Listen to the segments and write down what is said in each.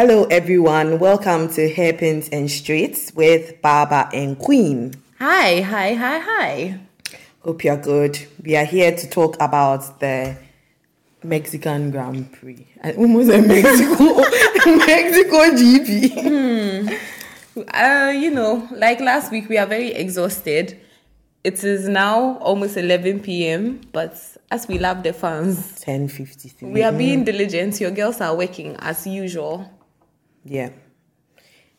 Hello, everyone. Welcome to Hairpins and Straights with Baba and Queen. Hi, hi, hi, hi. Hope you're good. We are here to talk about the Mexican Grand Prix. I almost said Mexico, Mexico GP. Uh, you know, like last week, we are very exhausted. It is now almost 11 p.m., but as we love the fans, 10:53. we are being diligent. Your girls are working as usual. Yeah.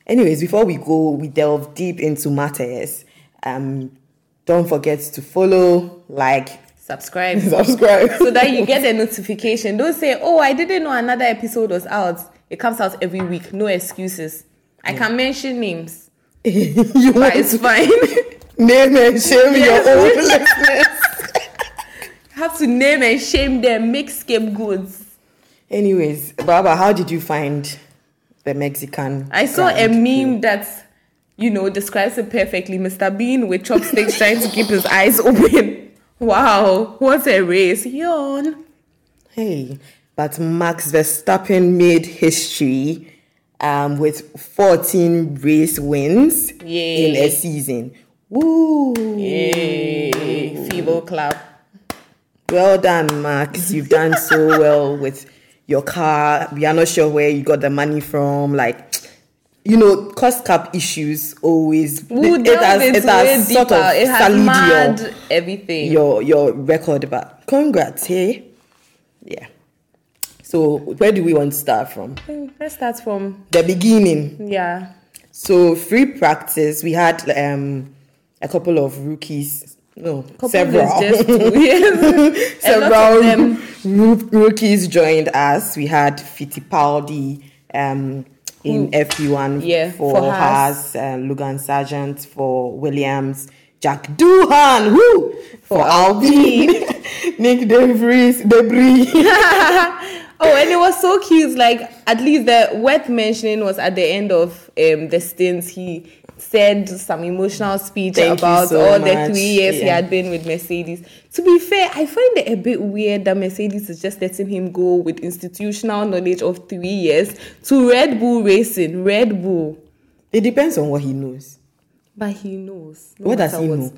Anyways, before we go, we delve deep into matters. Um, don't forget to follow, like, Subscribe subscribe. so that you get a notification. Don't say, "Oh, I didn't know another episode was out." It comes out every week. No excuses. I can mention names, you but it's fine. name and shame Yes. your own listeners. Have to name and shame them. Make scapegoats. Anyways, Baba, how did you find the Mexican? I saw a meme that, you know, describes it perfectly. Mr. Bean with chopsticks trying to keep his eyes open. Wow, what a race. Yawn. Hey, but Max Verstappen made history um, with 14 race wins Yay. in a season. Woo! Yay. Feeble clap. Well done, Max. You've done so well with your car. We are not sure where you got the money from. Like, you know, cost cap issues always. We'll it has, it has it sort deeper. of It has mad everything. your, your your record. But congrats, hey. Yeah. So where do we want to start from? Let's start from, The beginning. yeah. So free practice. We had um a couple of rookies. No, Couple several. is just two. Yes. Several of them. rookies joined us. We had Fittipaldi um, in FP1 Yeah, for, for Haas. Haas, uh, Logan Sargent for Williams, Jack Doohan woo, for Alpine, Nick DeVries, Debris. Oh, and it was so cute. Like, at least the worth mentioning was at the end of um, the stints. He said some emotional speech Thank about so all the three years he had been with Mercedes. To be fair, I find it a bit weird that Mercedes is just letting him go with institutional knowledge of three years to Red Bull Racing. Red Bull. it depends on what he knows. But he knows. no What does he know?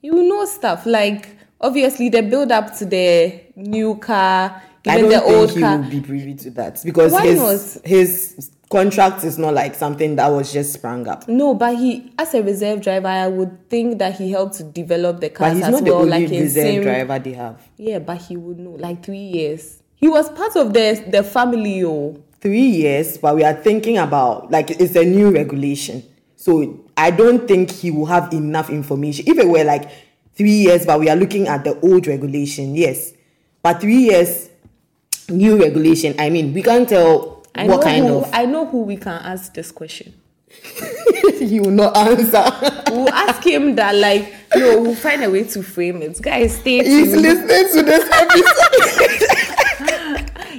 You know stuff. Like, obviously, the build up to the new car, I don't the think he car. will be privy to that because Why his not? his contract is not like something that was just sprung up. No, but he, as a reserve driver, I would think that he helped to develop the But cars he's as not the well. only like reserve sim- driver they have. Yeah, but he would know. Like three years. He was part of the the family. Oh, Three years, but we are thinking about like it's a new regulation. So I don't think he will have enough information. If it were like three years, but we are looking at the old regulation, yes. But three years, new regulation. I mean, we can't tell I what kind who, of. I know who we can ask this question. he will not answer. We'll ask him that. Like, no, we'll find a way to frame it. Guys, stay He's listening to this episode.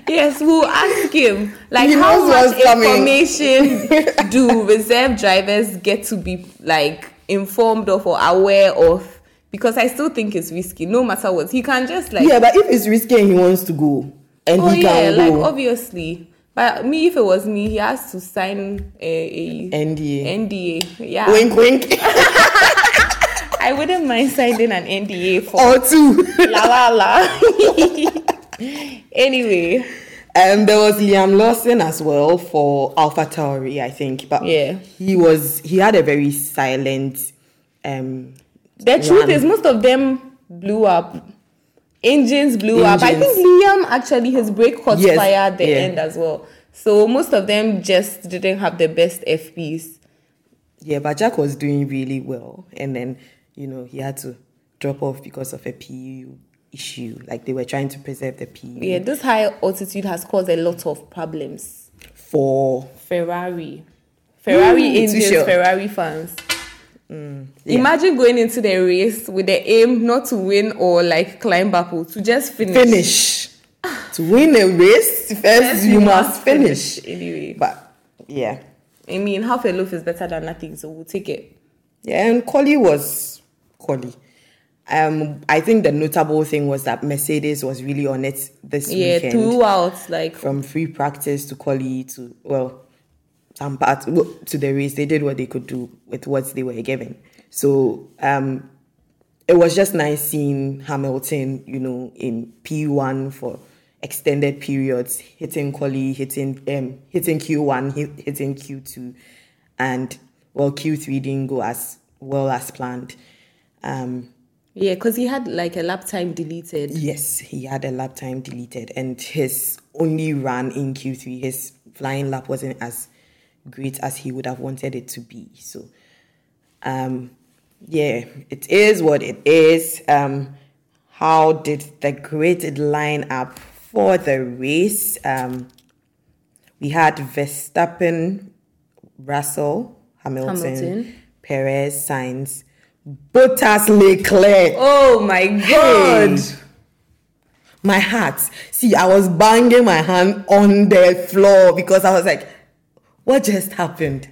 Yes, we'll ask him. Like, He how much coming. information do reserve drivers get to be like informed of or aware of? Because I still think it's risky, no matter what. He can just like, yeah, but if it's risky and he wants to go, and oh yeah, like go, obviously. But me, if it was me, he has to sign a, a NDA. NDA. Yeah, Wink, wink. I wouldn't mind signing an NDA for or two. la la la. anyway, Um, there was Liam Lawson as well for Alpha Tauri, I think. But Yeah. he was he had a very silent. Um, The truth is, most of them blew up. Engines blew up. I think Liam actually his brake caught Yes, fire at the yeah. end as well. So most of them just didn't have the best FPs. yeah, but Jack was doing really well, and then you know he had to drop off because of a PU issue. Like they were trying to preserve the PU Yeah, this high altitude has caused a lot of problems. for Ferrari, Ferrari hmm, too engines. Ferrari fans. Yeah. Imagine going into the race with the aim not to win or like climb up, or to just finish. finish. to win a race, first, First, you, must finish. anyway. But yeah, I mean, half a loaf is better than nothing, so we'll take it. Yeah, and quali was quali. Um, I think the notable thing was that Mercedes was really on it this year. Yeah, weekend. throughout, like From free practice to quali to well, some parts well, to the race. They did what they could do with what they were given. So um, it was just nice seeing Hamilton, you know, in P1 for extended periods, hitting quali, hitting um, hitting Q1, hit, hitting Q2, and well, Q3 didn't go as well as planned. Um, Yeah, because he had like a lap time deleted. Yes, he had a lap time deleted, and his only run in Q3, his flying lap wasn't as great as he would have wanted it to be. So, um, yeah, it is what it is. Um, how did the grid line up for the race? Um, we had Verstappen, Russell, Hamilton, Hamilton. Perez, Sainz, Bottas, Leclerc. Oh my god! Hey. My heart. See, I was banging my hand on the floor because I was like, what just happened?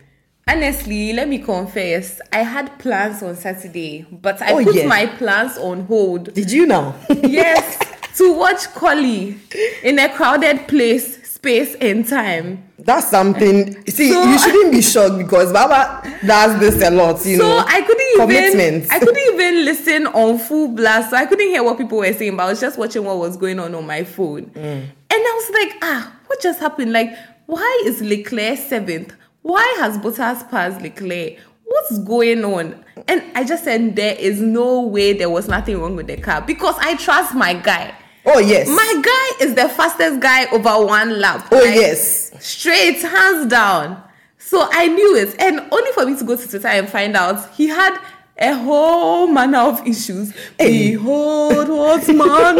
Honestly, let me confess, I had plans on Saturday, but I Oh, put my plans on hold. Did you know? yes, to watch quali in a crowded place, space, and time. That's something. See, So- you shouldn't be shocked because Baba does this a lot, you know. So know. I couldn't even commitments. I couldn't even listen on full blast. So I couldn't hear what people were saying, but I was just watching what was going on on my phone. Mm. And I was like, ah, what just happened? Like, why is Leclerc seventh? Why has Bottas passed Leclerc? What's going on? And I just said there is no way there was nothing wrong with the car because I trust my guy. oh, yes. My guy is the fastest guy over one lap. oh, Like, yes. straight hands down so i knew it and only for me to go to twitter and find out he had a whole manner of issues Hey. behold what man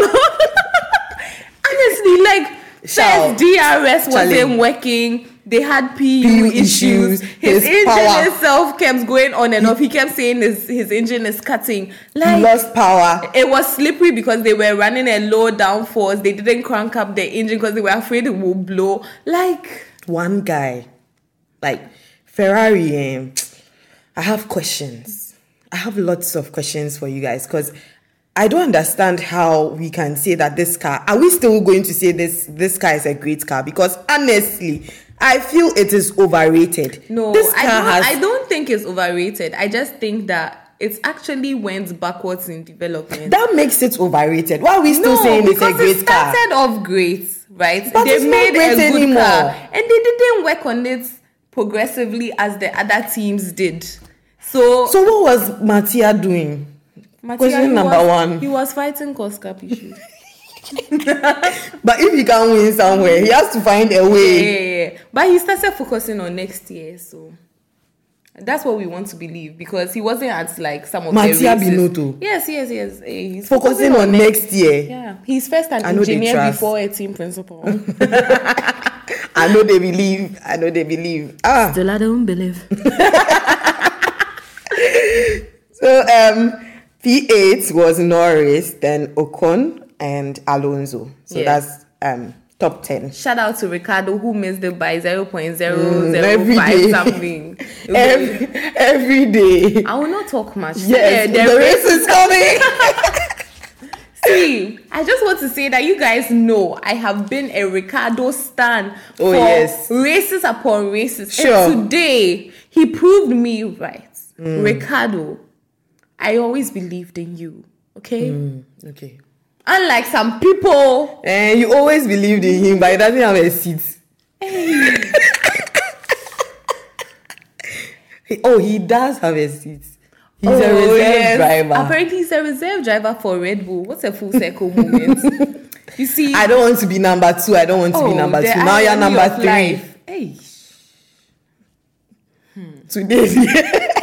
honestly like. First drs wasn't working they had pu, PU issues. issues, His, his engine power. itself kept going on and off. He kept saying his, his engine is cutting. Like Lost power. it was slippery because they were running a low downforce. They didn't crank up the engine because they were afraid it would blow. Like, One guy, like Ferrari, um, I have questions. I have lots of questions for you guys because I don't understand how we can say that this car. Are we still going to say this this car is a great car? Because honestly, I feel it is overrated. no, this I, car don't, has. I don't think it's overrated. I just think that it's actually went backwards in development. that makes it overrated. Why are we still no, saying it's a because great it car? started off great, right? But they it's not made great a good anymore. car, and they didn't work on it progressively as the other teams did. So, So what was Mattia doing? Mattia, question he number was, one. He was fighting cost cap issues. But if he can win somewhere, he has to find a way. yeah, yeah. But he started focusing on next year, so that's what we want to believe because he wasn't at like some of Mattia the races. Binotto. Yes, yes, yes. eh, He's Focusing on next year. Yeah, he's first an I engineer before a team principal. I know they believe. I know they believe. Ah. Still, I don't believe. So um P8 was Norris, then Ocon and Alonso. So Yeah. that's um top 10. Shout out to Ricciardo who missed it by zero point zero Mm, zero every five something. Every every day. I will not talk much. Yes, Yeah, the race is coming. See, I just want to say that you guys know I have been a Ricciardo stan Oh, for yes. races upon races. Sure. Mm. And today, he proved me right. Ricciardo, I always believed in you. Okay? Mm, okay. Unlike some people. And you always believed in him, but he doesn't have a seat. He- oh, he does have a seat. He's a Oh, reserve yes. driver. Apparently, he's a reserve driver for Red Bull. What's a full circle moment? you see, I don't want to be number two. I don't want to be oh, number two. Now you're number three. Hey. Hmm. Today.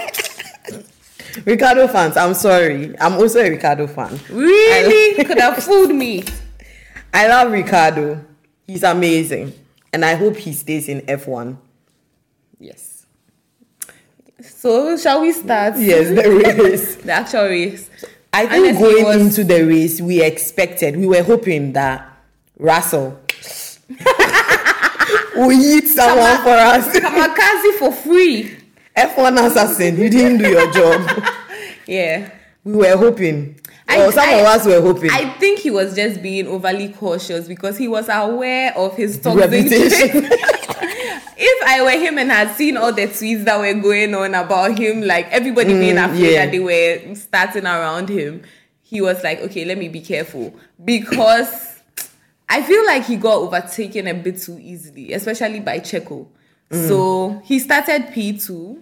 Ricciardo fans, I'm sorry. I'm also a Ricciardo fan. Really? Could have fooled me. I love Ricciardo. He's amazing. And I hope he stays in F1. Yes. So, shall we start? Yes, the race. The actual race. I think Honestly, going was- into the race, we expected, we were hoping that Russell will eat someone for us. Kamikaze for free. F1 assassin, you didn't do your job. Yeah. We were hoping. I- some I- of us were hoping. I think he was just being overly cautious because he was aware of his toxic Reputation. if I were him and had seen all the tweets that were going on about him, like everybody being Mm, afraid yeah. that they were starting around him, he was like, okay, let me be careful because I feel like he got overtaken a bit too easily, especially by Checo. Mm. So he started P2.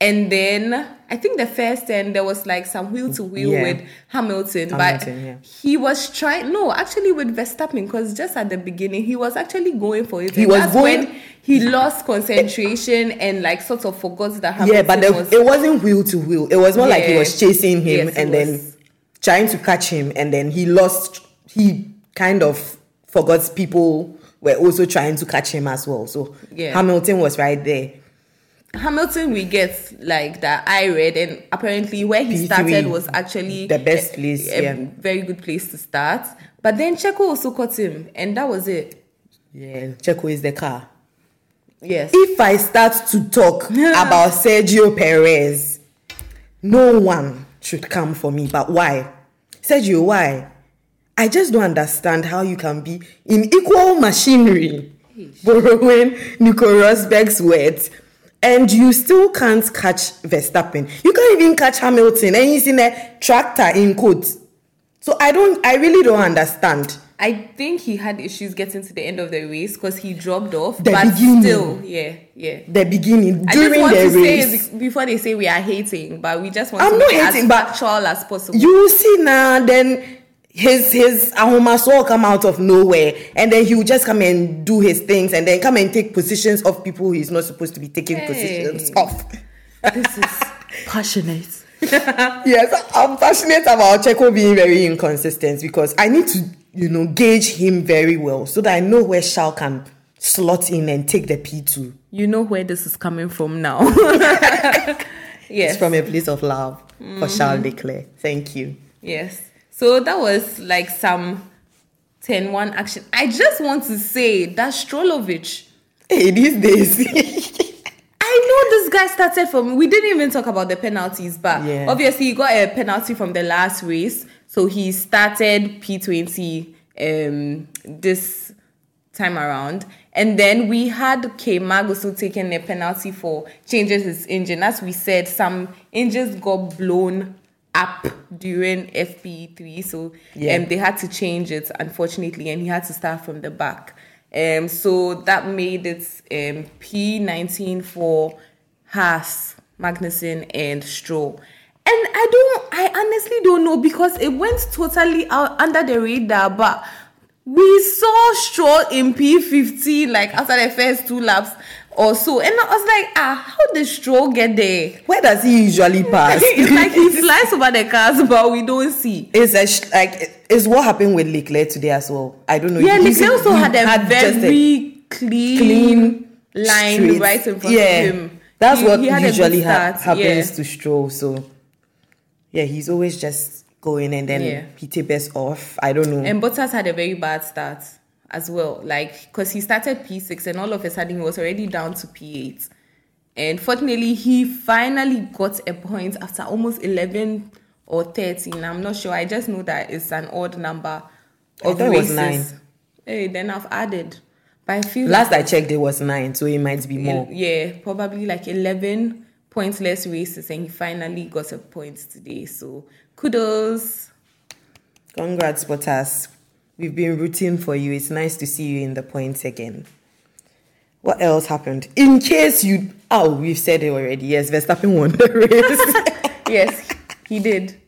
And then I think the first ten there was like some wheel to wheel with Hamilton, but yeah. he was trying no actually with Verstappen because just at the beginning he was actually going for it. He And was that's going- when he lost concentration and like sort of forgot that Hamilton yeah, but the, was it wasn't wheel to wheel. It was more like he was chasing him Yes, and was. then trying to catch him, and then he lost. He kind of forgot people were also trying to catch him as well. So Yeah. Hamilton was right there. Hamilton we get like that I read and apparently where he P3, started was actually the best a- place, a yeah. very good place to start. But then Checo also caught him and that was it. Yeah, Checo is the car. Yes. If I start to talk about Sergio Perez, no one should come for me. But why? Sergio, why? I just don't understand how you can be in equal machinery, borrowing Nico Rosberg's words, and you still can't catch Verstappen. You can't even catch Hamilton, and he's in a tractor in quotes. So I don't, I really don't understand. I think he had issues getting to the end of the race because he dropped off. The but beginning. still, yeah, yeah. The beginning during I just want the to race. say before they say we are hating, but we just want I'm to not it hating, as factual as possible. you see now then his his ahomaso come out of nowhere and then he will just come and do his things and then come and take positions of people he's not supposed to be taking Hey. positions of this is passionate. yes i'm passionate about checo being very inconsistent because i need to you know gauge him very well so that i know where shao can slot in and take the p2 You know where this is coming from now. yes. it's from a place of love for Mm-hmm. charles leclerc thank you Yes. So that was like some 10 1 action. I just want to say that Strolovic, hey these days I know this guy started from, we didn't even talk about the penalties, but Yeah. obviously he got a penalty from the last race. So he started P20 um, this time around. And then we had K Mag also taking a penalty for changes his engine. As we said, some engines got blown up during FP3. So Yeah. um, they had to change it, unfortunately, and he had to start from the back. Um, so that made it um, P19 for Haas, Magnussen, and Stroll. And I don't, I honestly don't know because it went totally out under the radar, but we saw Stroll in P15 like after the first two laps or so. And I was like, ah, how did Stroll get there? where does he usually pass it's like he flies over the cars, but we don't see. It's a sh- like it's what happened with Leclerc today as well. I don't know. Yeah, Leclerc also had a just very clean, clean line right in front yeah, of him. That's He- what he had a usually ha- happens yeah. to Stroll. So yeah, he's always just going and then Yeah. he tapers off. I don't know. And Bottas had a very bad start as well, like because he started P6 and all of a sudden he was already down to P8. And fortunately, he finally got a point after almost 11 or 13. I'm not sure. I just know that it's an odd number I of was races. nine. Hey, then I've added. But I feel Last I checked, it was nine, so it might be more. yeah, probably like 11 pointless races, and he finally got a point today. So kudos. Congrats, Bottas. We've been rooting for you. It's nice to see you in the points again. What else happened? In case you, oh, we've said it already. Yes, Verstappen won the race. yes, he did.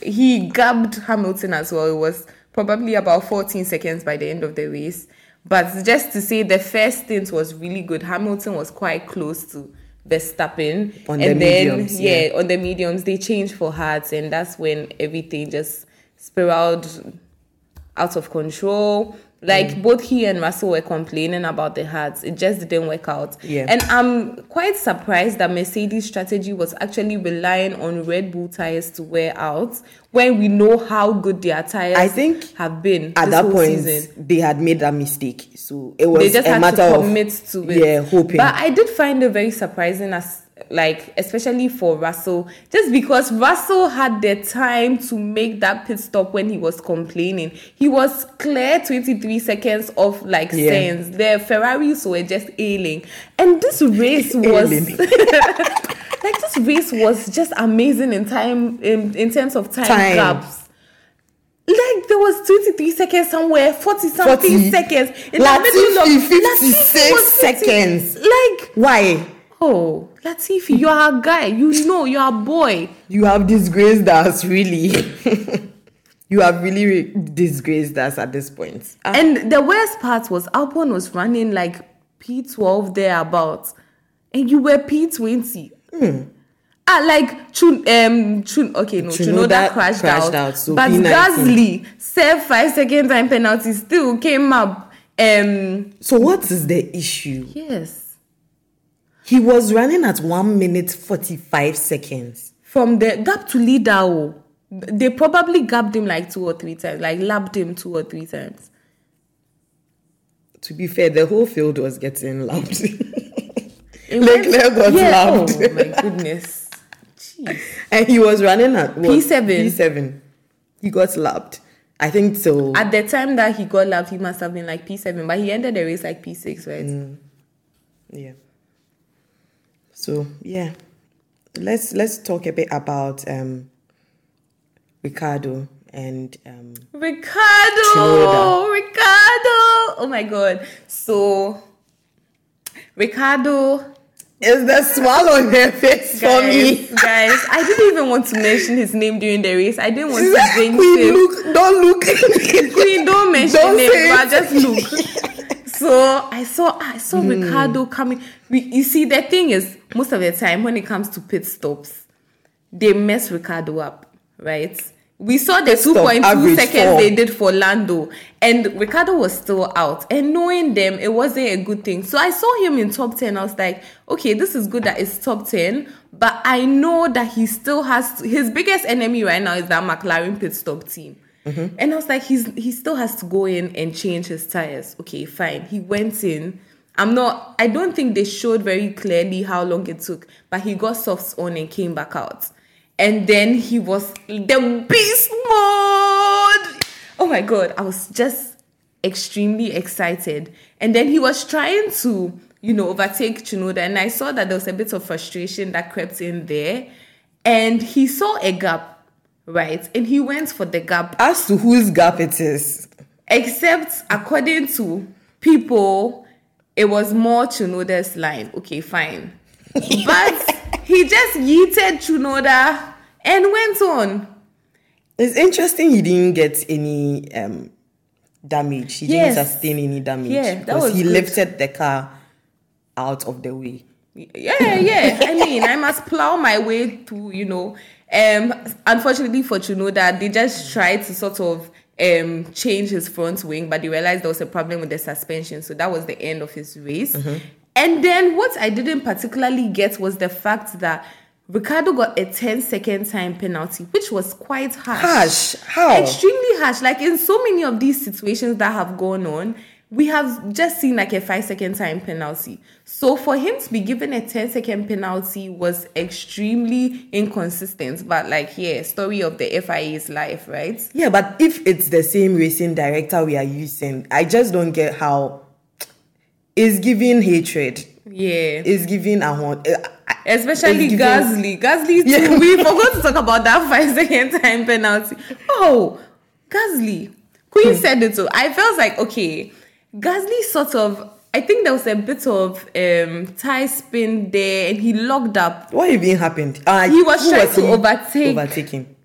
He gabbed Hamilton as well. It was probably about 14 seconds by the end of the race. But just to say, the first stint was really good. Hamilton was quite close to Verstappen. On the and then, mediums, yeah, yeah. on the mediums, they changed for hards, and that's when everything just spiraled out of control. Like Mm. both he and Russell were complaining about the hats. It just didn't work out. Yeah. And I'm quite surprised that Mercedes' strategy was actually relying on Red Bull tires to wear out when we know how good their tires I think have been At this that point, season. they had made that mistake. So it was They just a had matter to of to it. yeah, hoping. But I did find it very surprising as like especially for Russell, just because Russell had the time to make that pit stop when he was complaining. He was clear 23 seconds of like Yeah. sense. The Ferraris were just ailing. And this race was like this race was just amazing in time in, in terms of time, Time. gaps. Like there was 23 seconds somewhere, 40 something 40. seconds. In the middle of Latifi, Latifi 56 seconds. Like Why? Oh, Latifi, you are a guy. You know, you are a boy. You have disgraced us, really. you have really re- disgraced us at this point. Ah, And the worst part was Albon was running like P12 thereabouts, and you were P20. Ah, like Chun, um, Chun, okay, no, Tsunoda Chunoda crashed, crashed out, out, so but P19. Gasly served five second time penalty, still came up. Um, So what is the issue? yes, He was running at one minute forty-five seconds. from the gap to leader, oh, they probably gapped him like two or three times, like lapped him two or three times. To be fair, the whole field was getting lapped. Leclerc got yeah, lapped. Oh my goodness. Jeez. and he was running at what? P7. P7. He got lapped. I think so. At the time that he got lapped, he must have been like P7, but he ended the race like P6, right? Mm. yeah. So yeah, let's let's talk a bit about um Ricciardo and um Ricciardo! Tsunoda. Ricciardo! Oh my god. So, Ricciardo. is the swallow on her face for me. Guys, guys, I didn't even want to mention his name during the race. I didn't want to jinx Queen, him. look, don't look. Queen, don't mention Don't it, but just look. so I saw I saw Hmm. Ricciardo coming. We, you see, the thing is, most of the time when it comes to pit stops, they mess Ricciardo up, right? We saw the 2.2 seconds four. they did for Lando, and Ricciardo was still out. And knowing them, it wasn't a good thing. So I saw him in top 10. I was like, okay, this is good that it's top 10, but I know that he still has his biggest enemy right now is that McLaren pit stop team. Mm-hmm. And I was like, he's he still has to go in and change his tires. Okay, fine. He went in. I'm not. I don't think they showed very clearly how long it took, but he got softs on and came back out. And then he was the beast mode. Oh my god! I was just extremely excited. And then he was trying to, you know, overtake Chunoda, and I saw that there was a bit of frustration that crept in there. And he saw a gap, right? And he went for the gap As to whose gap it is. except according to people, it was more Chunoda's line. Okay, fine. but he just yeeted Chunoda and went on. It's interesting he didn't get any um damage. He Yes. didn't sustain any damage. Yeah, because he good. lifted the car out of the way. Yeah, yeah. I mean, I must plow my way to, you know. Um, unfortunately for Chunoda, they just tried to sort of um change his front wing, but they realized there was a problem with the suspension, so that was the end of his race. And then what I didn't particularly get was the fact that Ricciardo got a 10 second time penalty, which was quite harsh. Harsh? How? Extremely harsh. Like in so many of these situations that have gone on, we have just seen like a five second time penalty. So for him to be given a 10 second penalty was extremely inconsistent. But like, yeah, story of the FIA's life, right? Yeah, but if it's the same racing director we are using, I just don't get how it's giving hatred. Yeah. It's giving a haunt. uh, Especially giving- Gasly. Gasly. Yeah. We forgot to talk about that five second time penalty. Oh, Gasly. Queen said it too. I felt like, okay, Gasly sort of, I think there was a bit of um tie spin there and he locked up. What even happened? Uh, He was trying to he overtake- Overtaking.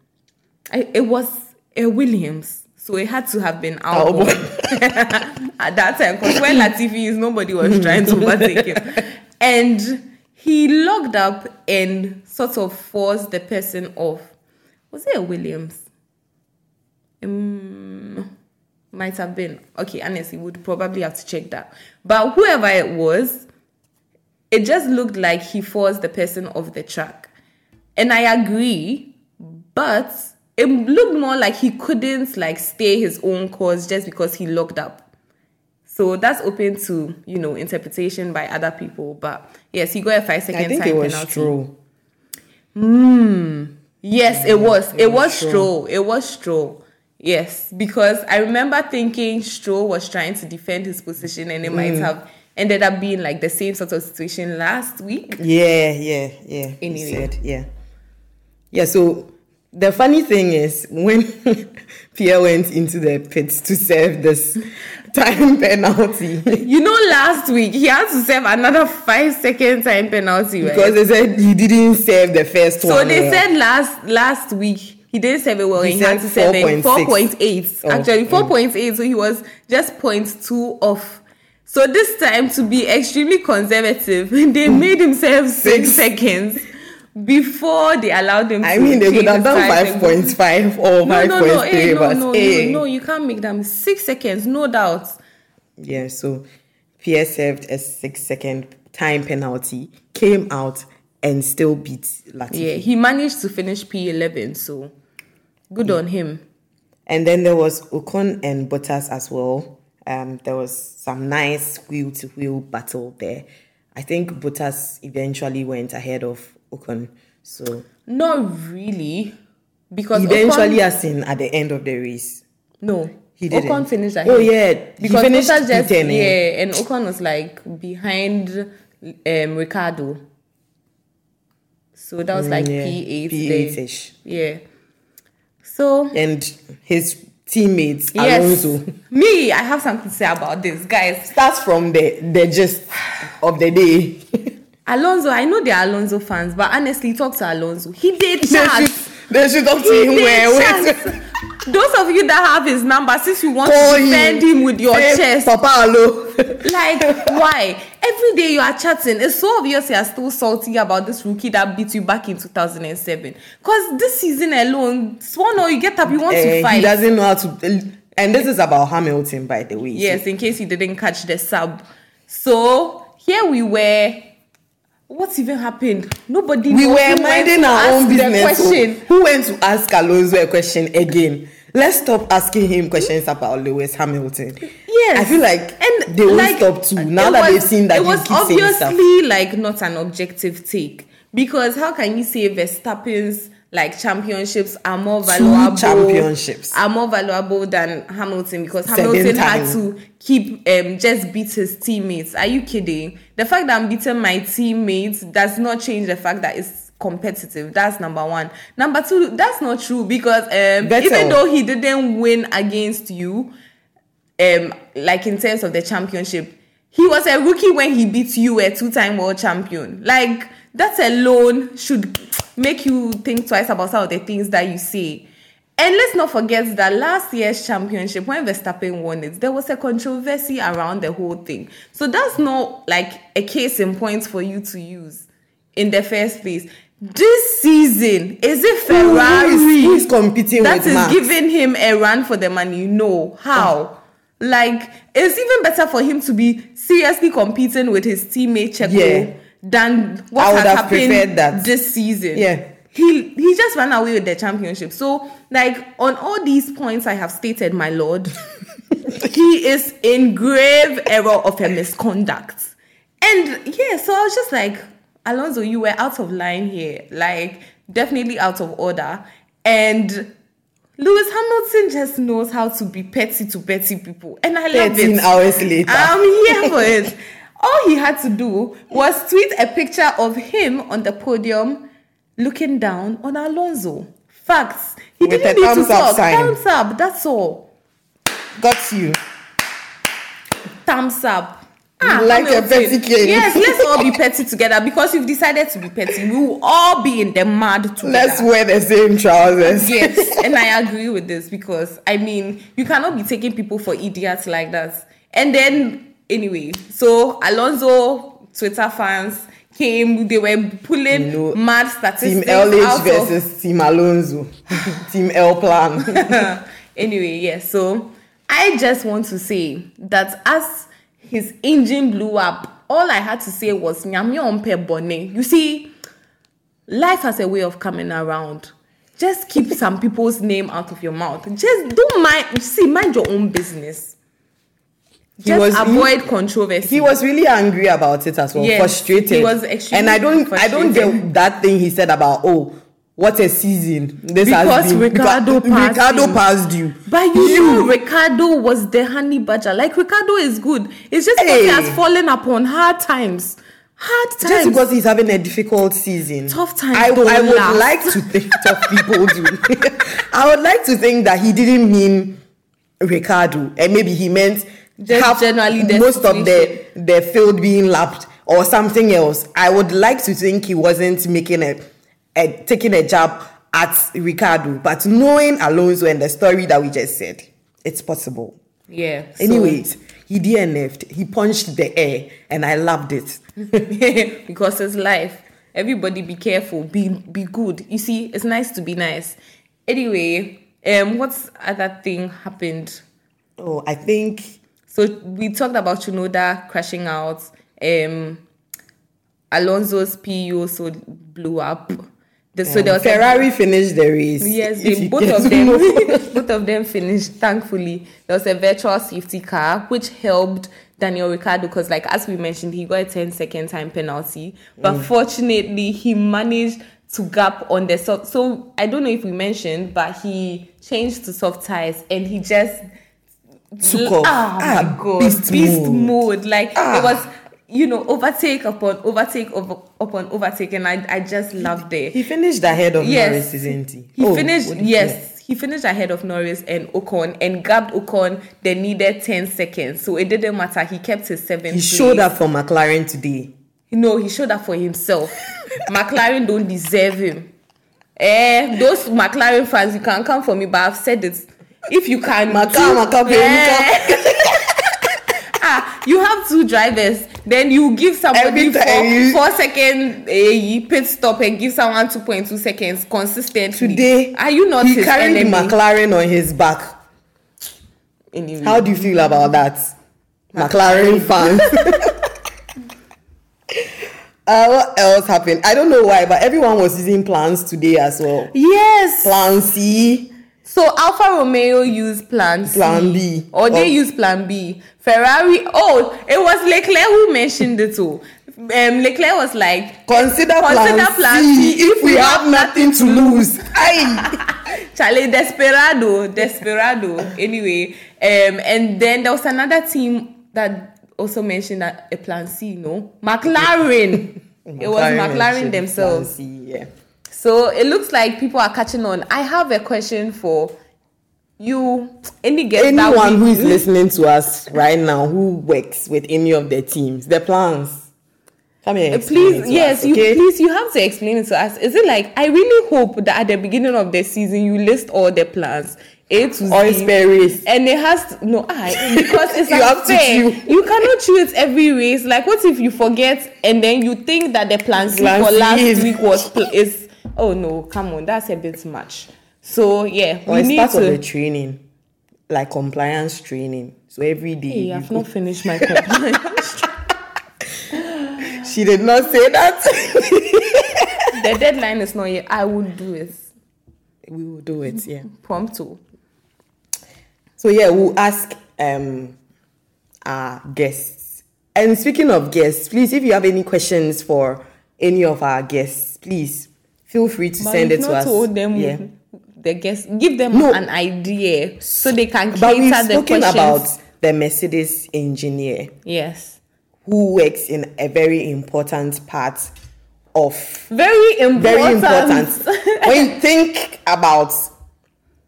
I, it was a Williams. So it had to have been Albon. Albon at that time. Because when Latifi is, nobody was trying to overtake him. And he locked up and sort of forced the person off. Was it a Williams? Um, might have been. Okay, honestly, would probably have to check that. But whoever it was, it just looked like he forced the person off the track. And I agree, but it looked more like he couldn't like stay his own course just because he locked up. So that's open to you know interpretation by other people. But yes, he got a five second I think time it was penalty. Stroll. Hmm. Yes, it was. It, it was was Stroll. Stroll. It was Stroll. Yes, because I remember thinking Stroll was trying to defend his position, and it might Mm. have ended up being like the same sort of situation last week. Yeah, yeah, yeah. Anyway. said, yeah. Yeah, so the funny thing is when Pierre went into the pits to serve this time penalty You know, last week he had to serve another five second time penalty, right? because they said he didn't serve the first so one. So they said last last week he didn't serve it well. He He, had said to serve it four point eight. Oh, Actually, four point eight. So he was just 0.2 off. So this time, to be extremely conservative, they hmm. made himself six, Six. seconds before they allowed him. I mean, they could have done five point five or No, five no, point no, three, hey, no, but no, hey. you, no, you can't make them six seconds, no doubt. Yeah, so Pierre served a six second time penalty, came out and still beat Latifi. Yeah, he managed to finish P11, so good on him. And then there was Ocon and Bottas as well. Um, there was some nice wheel to wheel battle there. I think Bottas eventually went ahead of Ocon. So Not really, because eventually, Ocon- as in at the end of the race, no, he didn't. Ocon finished ahead. Oh yeah, he because finished Bottas just P10, yeah, and Ocon was like behind um Ricciardo. So that was like Mm, yeah, P8 P8 ish. Yeah. So And his teammates yes, Alonso me, I have something to say about this, guys. starts from the the gist of the day. Alonso, I know they're Alonso fans, but honestly, talk to Alonso. He did they chat. should they should talk to He him did where where Those of you that have his number, since you want Call to defend him with your Say, chest, Papa Alo. like why? Every day you are chatting. It's so obvious you are still salty about this rookie that beat you back in 2007. Because this season alone, Swan or you get up, you want Eh, to he doesn't know how to. And this is about Hamilton, by the way. Yes, in case you didn't catch the sub. So here we were. What even happened? Nobody. we knows were minding our own business. Who went to ask Alonso a question again? Let's stop asking him questions about Lewis Hamilton. Yes. I feel like and they like, stop too. Now that was- they've seen that it was keep saying stuff. obviously like not an objective take because how can you say Verstappen's like championships are more valuable championships. are more valuable than Hamilton because Seven Hamilton had to keep um just beat his teammates. Are you kidding? The fact that I'm beating my teammates does not change the fact that it's competitive. That's number one. Number two, that's not true because um even though he didn't win against you, um like in terms of the championship he was a rookie when he beat you a two-time world champion. Like that alone should make you think twice about some of the things that you say. And let's not forget that last year's championship when Verstappen won it there was a controversy around the whole thing. So that's not like a case in point for you to use in the first place this season is it Ferrari who is competing that with is Max? giving him a run for the money. No, how? Ah. Like it's even better for him to be seriously competing with his teammate Checo Yeah. than what I would has have happened that. this season. Yeah. He he just ran away with the championship. So like on all these points I have stated, my lord, he is in grave error of a misconduct. And yeah, so I was just like, Alonso, you were out of line here. Like, definitely out of order. And Lewis Hamilton just knows how to be petty to petty people. And I love 13 it. hours later. I'm here for it. All he had to do was tweet a picture of him on the podium looking down on Alonso. Facts. He With didn't need to thumbs up talk. sign. Thumbs up. That's all. Got you. thumbs up. Ah, like a petty king. Yes, let's all be petty together because you've decided to be petty. We will all be in the mud together. Let's wear the same trousers. yes, and I agree with this because I mean you cannot be taking people for idiots like that. And then anyway, so Alonso Twitter fans came, they were pulling No. mad Team statistics LH out of versus Team Alonso. Team L Plan. anyway, yes. so I just want to say that as his engine blew up, all I had to say was "Nyame ompe. You see, life has a way of coming around. Just keep some people's name out of your mouth. Just don't mind. See, mind your own business. Just was- he- avoid controversy. He was really angry about it as well, Yes, frustrated. he was extremely and I don't, I don't get that thing he said about oh, what a season this Because has been. Ricciardo Because passed Ricciardo him. passed you. But you, know, Ricciardo was the honey badger. Like Ricciardo is good. It's just because he has fallen upon hard times. Hard times. just because he's having a difficult season. Tough times I, I would like to think tough people do. I would like to think that he didn't mean Ricciardo, and maybe he meant Just generally the most of the the field being lapped or something else. I would like to think he wasn't making a, a taking a jab at Ricciardo, but knowing Alonso and the story that we just said, it's possible. yeah. so- Anyways, he DNF'd. He punched the air, and I loved it. because it's life. Everybody be careful. Be be good. You see, it's nice to be nice. Anyway, um, what's other thing happened? Oh, I think So we talked about Chunoda crashing out. Um, Alonso's PU also blew up. The, so there was a- Ferrari finished the race. Yes, they, both of them, both of them finished. Thankfully, there was a virtual safety car which helped Daniel Ricciardo because, like as we mentioned, he got a 10 second time penalty, but Mm. fortunately, he managed to gap on the soft. So I don't know if we mentioned, but he changed to soft tires and he just Took off. Ah, Ah, my god, beast beast, mode. mode. Like Ah. it was. You know, overtake upon overtake over, upon overtake, and I, I just loved it. He finished ahead of Yes. Norris, isn't he? He Oh, finished, what did he yes, he finished ahead of Norris and Ocon and grabbed Ocon They needed 10 seconds. So it didn't matter. He kept his seventh. He showed up for McLaren today. No, he showed up for himself. McLaren don't deserve him. Eh, those McLaren fans, you can come for me, but I've said it. If you can, two- Maka, baby, Eh. ah, you have two drivers, then you give somebody four, you- four second eh, pit stop and give someone 2.2 seconds consistently. Today, are you not he carried enemy? McLaren on his back. Anyway. How do you feel about that? McLaren fans. uh, what else happened? I don't know why, but everyone was using plans today as well. Yes. Plan C. So Alfa Romeo used Plan C. Plan B. Or they Oh. used Plan B. Ferrari. Oh, it was Leclerc who mentioned it too. Um, Leclerc was like, Consider, Consider plan, plan C C if we have nothing to lose. Aye. Charlie Desperado, Desperado. anyway, um, and then there was another team that also mentioned that a Plan C. No, McLaren. it was McLaren themselves. C, yeah. So it looks like people are catching on. I have a question for you. Any guess that Anyone who is listening to us right now who works with any of the teams, the plans. Come here. Uh, please yes you please you have to explain it to us is it like i really hope that at the beginning of the season you list all the plans a to z Or race. and it has to, no I because it's You have to unfair. you cannot choose every race like what if you forget and then you think that the plan C for last week was is oh no come on that's a bit much so yeah Or we it's need part of the training, like compliance training. So every day. hey, i've go- not finished my compliance She did not say that. the deadline is not yet i will do it we will do it, yeah. prompto So yeah, we'll ask um our guests. And speaking of guests, please, if you have any questions for any of our guests, please feel free to But send it to not us. told them yeah. the guests give them No. an idea so they can But we've cater the spoken questions. about the Mercedes engineer yes, who works in a very important part of very important. very important. when you think about,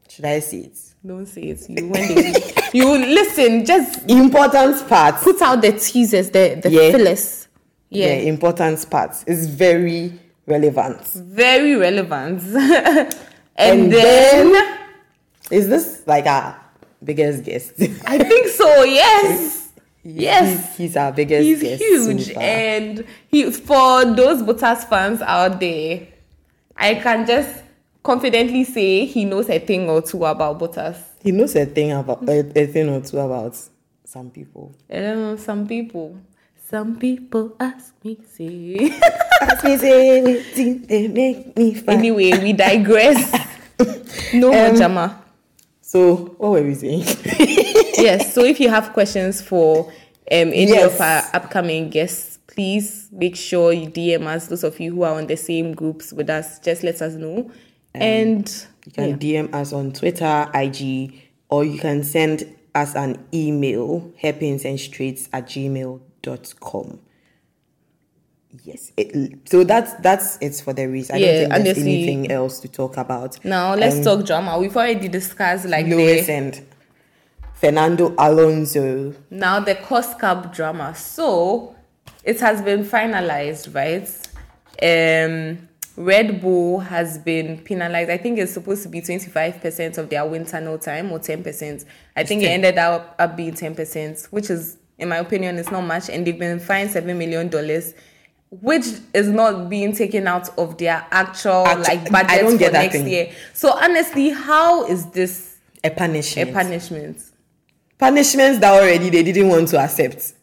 should I say it? Don't say it. You when they you listen, just Important part. put out the teasers, the the Yeah. fillers. Yeah, Yeah, important part It's very relevant. very relevant. and, And then, then- Is this like our biggest guest? I think so. Yes, yes. he's, he's our biggest He's huge, so and he for those Bottas fans out there, I can just confidently say he knows a thing or two about Bottas. he knows a thing about a, a thing or two about some people. Um, some people, some people ask me say. Ask me say wetin dey make me anyway, we digress. No more Um, drama. So what were we saying? yes. So if you have questions for um, any Yes. of our upcoming guests, please make sure you DM us. Those of you who are on the same groups with us, just let us know. and You can DM us on Twitter, IG, or you can send us an email, hairpinsandstraights at gmail.com. Yes. It, so that's that's it for the reason. I Yeah, don't think there's honestly- anything else to talk about. now let's Um, talk drama. We've already discussed like Lewis the and Fernando Alonso. now the cost cap drama. So it has been finalized, right? Um, Red Bull has been penalized. I think it's supposed to be twenty five percent of their wind tunnel time or ten percent. I think it ended up, up being ten percent, which is, in my opinion, it's not much. And they've been fined seven million dollars. Which is not being taken out of their actual Actu- like I budget for next thing. year. So honestly, how is this A punishment? a punishment. punishment? Punishments that already they didn't want to accept.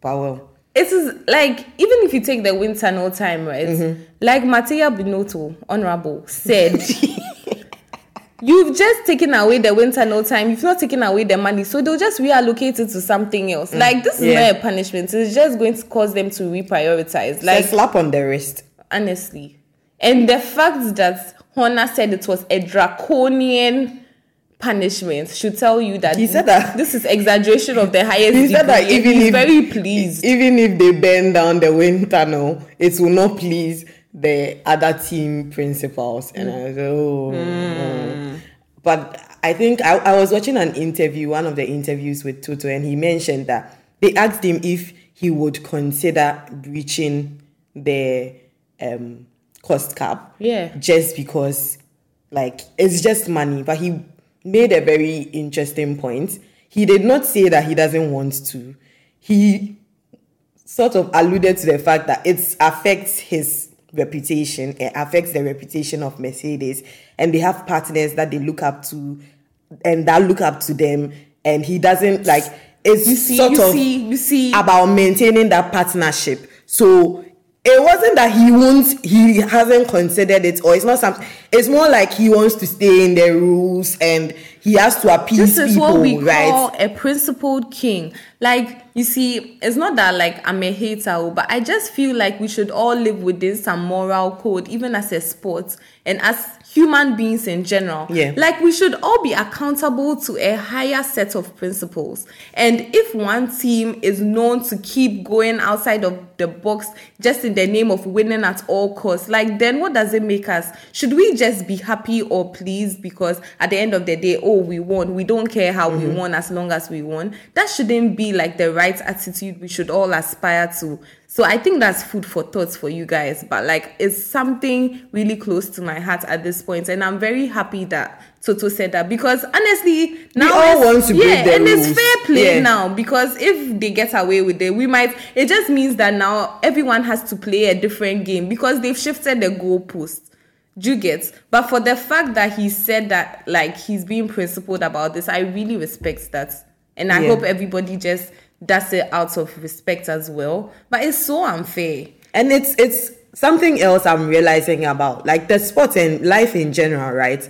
But well. it is like even if you take the wind tunnel time, right? Mm-hmm. Like Mattia Binotto, honorable, said, you've just taken away the wind tunnel time. You've not taken away the money, so they'll just reallocate it to something else. Like this is Mm. Yeah. not a punishment. It's just going to cause them to reprioritize. Like Like slap on the wrist. honestly, and the fact that Horner said it was a draconian punishment should tell you that He said that- this is exaggeration of the highest He said that degree, even he's if very pleased. even if they bend down the wind tunnel, it will not please the other team principals. And I was oh, oh. But I think I, I was watching an interview, one of the interviews with Toto, and he mentioned that they asked him if he would consider breaching the um, cost cap. Yeah. Just because, like, it's just money. But he made a very interesting point. He did not say that he doesn't want to. He sort of alluded to the fact that it affects his reputation, it affects the reputation of Mercedes, and they have partners that they look up to, and that look up to them, and he doesn't like. It's You see, sort you of see, you see. about maintaining that partnership. So it wasn't that he won't, he hasn't considered it, or it's not something. It's more like he wants to stay in the rules and he has to appease this is people, what we right? call a principled king. Like you see, it's not that like I'm a hater, oh, but I just feel like we should all live within some moral code, even as a sport and as human beings in general. Yeah. Like we should all be accountable to a higher set of principles. And if one team is known to keep going outside of the box just in the name of winning at all costs, like then what does it make us? Should we just be happy or pleased because at the end of the day, oh, we won. We don't care how we mm-hmm. won as long as we won. That shouldn't be like the right attitude we should all aspire to. So I think that's food for thoughts for you guys. But like it's something really close to my heart at this point, and I'm very happy that Toto said that because honestly, now we all want to yeah, and it's fair play Yeah. now because if they get away with it, we might. It just means that now everyone has to play a different game because they've shifted the goalpost. Do get? But for the fact that he said that, like he's being principled about this, I really respect that, and I Yeah. hope everybody just does it out of respect as well. But it's so unfair. and it's it's something else i'm realizing about like the sport and life in general right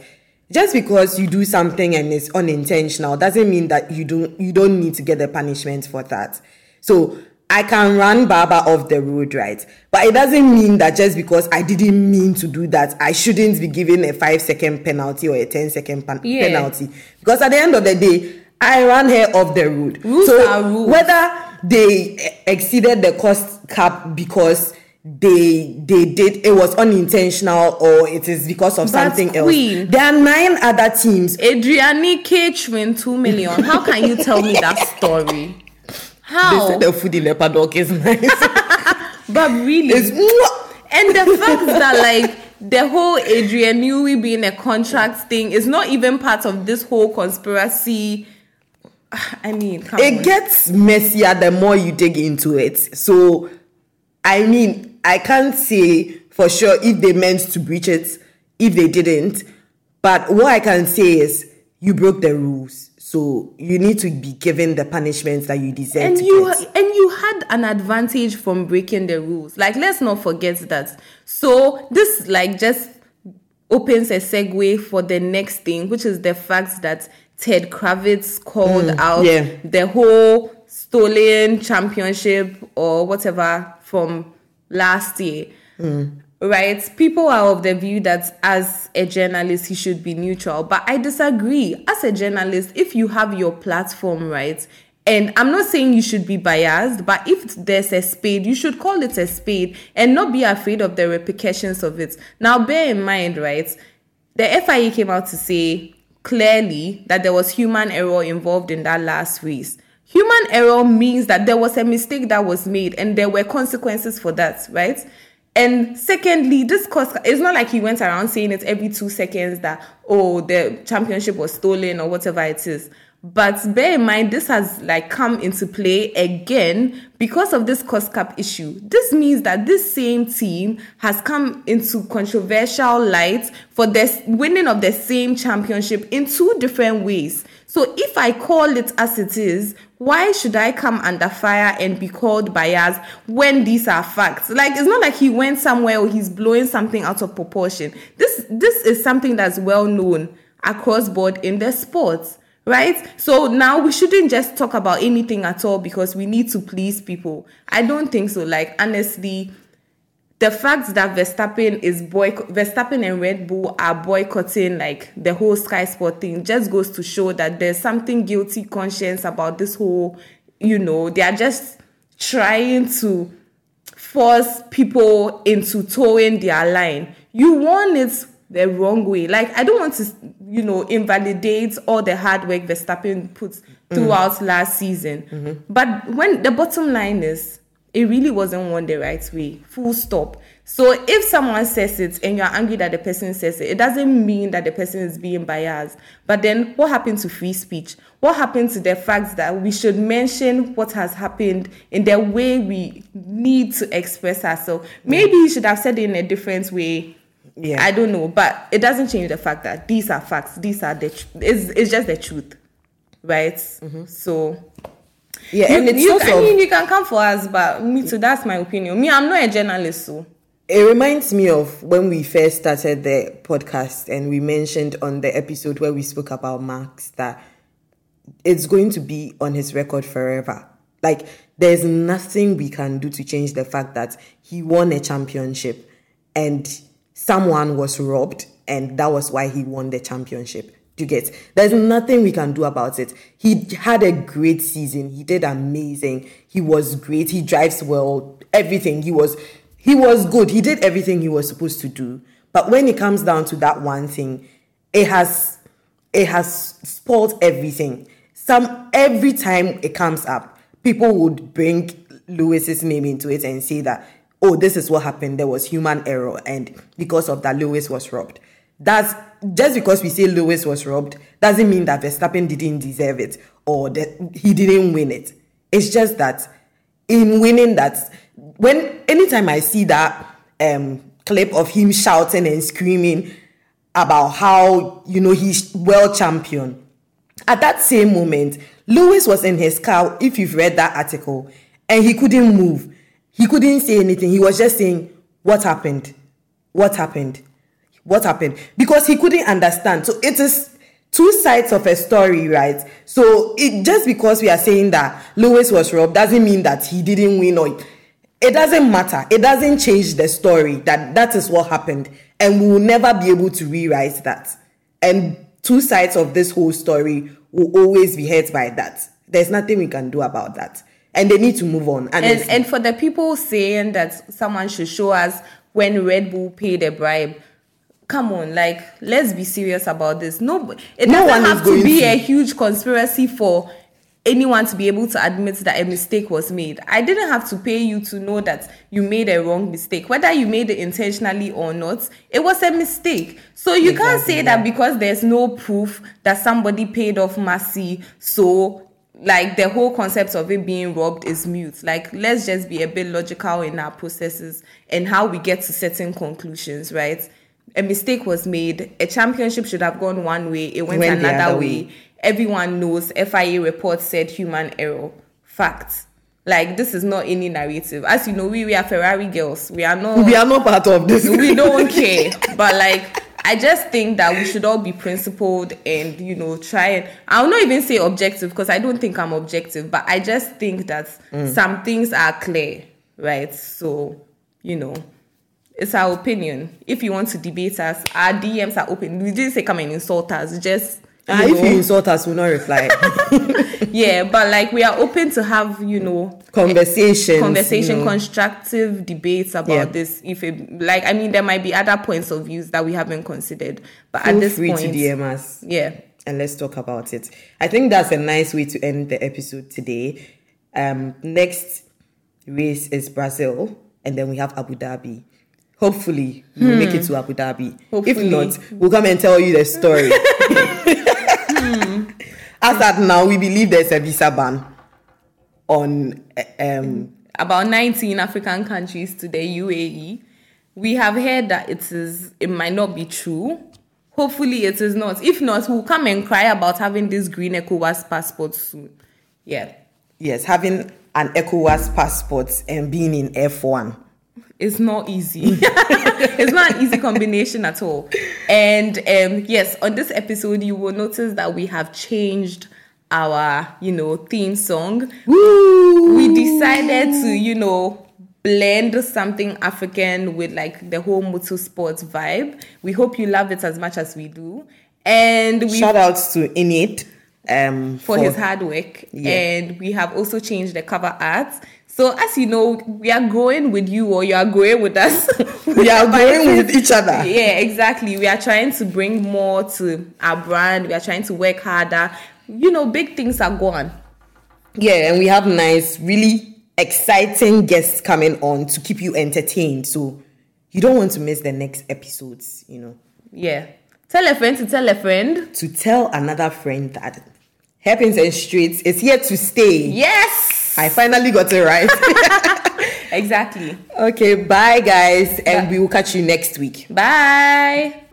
just because you do something and it's unintentional doesn't mean that you don't you don't need to get the punishment for that so i can run baba off the road right but it doesn't mean that just because i didn't mean to do that i shouldn't be given a five second penalty or a 10 second pan- Yeah. penalty because at the end of the day i ran her off the road Rules so are rules. whether they exceeded the cost cap because they they did it was unintentional or it is because of But something Queen- else there are nine other teams Adriani Cage win two million. How can you tell me that story? They How? said the food in the paddock is nice But really, it's and the fact that like the whole Adrian Newey being a contract thing is not even part of this whole conspiracy. I mean, it on. gets messier the more you dig into it so i mean i can't say for sure if they meant to breach it if they didn't but what i can say is you broke the rules so you need to be given the punishments that you deserve and you get. and you had an advantage from breaking the rules. Like let's not forget that. So this like just opens a segue for the next thing, which is the fact that Ted Kravitz called mm, out yeah. the whole stolen championship or whatever from last year. Mm. Right? People are of the view that as a journalist, he should be neutral. But I disagree. As a journalist, if you have your platform, right, and I'm not saying you should be biased, but if there's a spade, you should call it a spade and not be afraid of the repercussions of it. Now, bear in mind, right, the FIA came out to say clearly that there was human error involved in that last race. Human error means that there was a mistake that was made and there were consequences for that, right? And secondly, this cost it's not like he went around saying it every two seconds that oh the championship was stolen or whatever it is. But bear in mind, this has like come into play again because of this cost cap issue. This means that this same team has come into controversial light for the winning of the same championship in two different ways. So if I call it as it is, why should I come under fire and be called bias when these are facts? Like it's not like he went somewhere or he's blowing something out of proportion. This this is something that's well known across board in the sports right? So now we shouldn't just talk about anything at all because we need to please people. I don't think so. Like honestly, the fact that Verstappen is boycott Verstappen and Red Bull are boycotting like the whole Sky Sport thing just goes to show that there's something guilty conscience about this whole, you know, they are just trying to force people into towing their line. You want it the wrong way. Like I don't want to, you know, invalidate all the hard work Verstappen put mm-hmm. throughout last season. Mm-hmm. But when the bottom line is, it really wasn't won the right way. Full stop. So if someone says it and you're angry that the person says it, it doesn't mean that the person is being biased. But then what happened to free speech? What happened to the fact that we should mention what has happened in the way we need to express ourselves? Maybe you should have said it in a different way. Yeah. I don't know, but it doesn't change the fact that these are facts. These are the tr- it's, it's just the truth, right? Mm-hmm. So Yeah, you, and it's you, sort I of mean, you can come for us, but me too. That's my opinion. Me, I'm not a journalist, so it reminds me of when we first started the podcast and we mentioned on the episode where we spoke about Max that it's going to be on his record forever. Like there's nothing we can do to change the fact that he won a championship and someone was robbed and that was why he won the championship. You get? There's nothing we can do about it. He had a great season. He did amazing. He was great. He drives well. Everything. He was he was good. He did everything he was supposed to do. But when it comes down to that one thing, it has it has spoiled everything. Some every time it comes up, people would bring Lewis's name into it and say that, oh, this is what happened. There was human error, and because of that, Lewis was robbed. That's just because we say Lewis was robbed doesn't mean that Verstappen didn't deserve it or that he didn't win it. It's just that in winning that, when anytime I see that um, clip of him shouting and screaming about how you know he's world champion, at that same moment, Lewis was in his car. If you've read that article, and he couldn't move, he couldn't say anything. He was just saying, "What happened? What happened? What happened?" Because he couldn't understand. So it is two sides of a story, right? So it just because we are saying that Lewis was robbed doesn't mean that he didn't win or it doesn't matter. It doesn't change the story that that is what happened, and we will never be able to rewrite that. And two sides of this whole story will always be hurt by that. There's nothing we can do about that, and they need to move on. and and for the people saying that someone should show us when Red Bull paid a bribe. Come on, like let's be serious about this. No, it No doesn't have to be to. a huge conspiracy for anyone to be able to admit that a mistake was made. I didn't have to pay you to know that you made a wrong mistake, whether you made it intentionally or not. It was a mistake. So you can't say that because there's no proof that somebody paid off Masi, so like the whole concept of it being robbed is mute. Like let's just be a bit logical in our processes and how we get to certain conclusions, right? A mistake was made. A championship should have gone one way. It went, Went another way. way. Everyone knows FIA report said human error. Fact. Like this is not any narrative. As you know, we, we are Ferrari girls. We are not we are not part of this. we don't care. But like I just think that we should all be principled and you know try and I'll not even say objective because I don't think I'm objective, but I just think that mm. some things are clear, right? So you know, it's our opinion. If you want to debate us, our DMs are open. We didn't say come and insult us. Just you if you insult us, we'll not reply. yeah, but like we are open to have you know Conversations. conversation, you know. constructive debates about Yeah. this. If it, like, I mean, there might be other points of views that we haven't considered, but Feel at this free point, to DM us. yeah, and let's talk about it. I think that's a nice way to end the episode today. Um, next race is Brazil, and then we have Abu Dhabi. Hopefully, we'll make it hmm. to Abu Dhabi. Hopefully. If not, we'll come and tell you the story. Hmm. As at now, we believe there's a visa ban on eh, um, about 19 African countries to the UAE. We have heard that it is it might not be true. Hopefully, it is not. If not, we'll come and cry about having this green ECOWAS passport soon. Yeah, yes, having an ECOWAS passport and being in F1. It's not easy. it's not an easy combination at all. And um, yes, on this episode, you will notice that we have changed our, you know, theme song. Woo! We decided to, you know, blend something African with like the whole motorsports vibe. We hope you love it as much as we do. And we Shout outs to Init um, for his hard work. Yeah. And we have also changed the cover art. So as you know, we are growing with you or you are growing with us. We are going with each other. yeah, exactly. We are trying to bring more to our brand. We are trying to work harder. You know, big things are gone. Yeah, and we have nice, really exciting guests coming on to keep you entertained. So you don't want to miss the next episodes, you know. Yeah. Tell a friend to tell a friend. To tell another friend that Hairpins and Straights is here to stay. Yes. I finally got it right. Exactly. okay, bye guys, and Bye. we will catch you next week. Bye.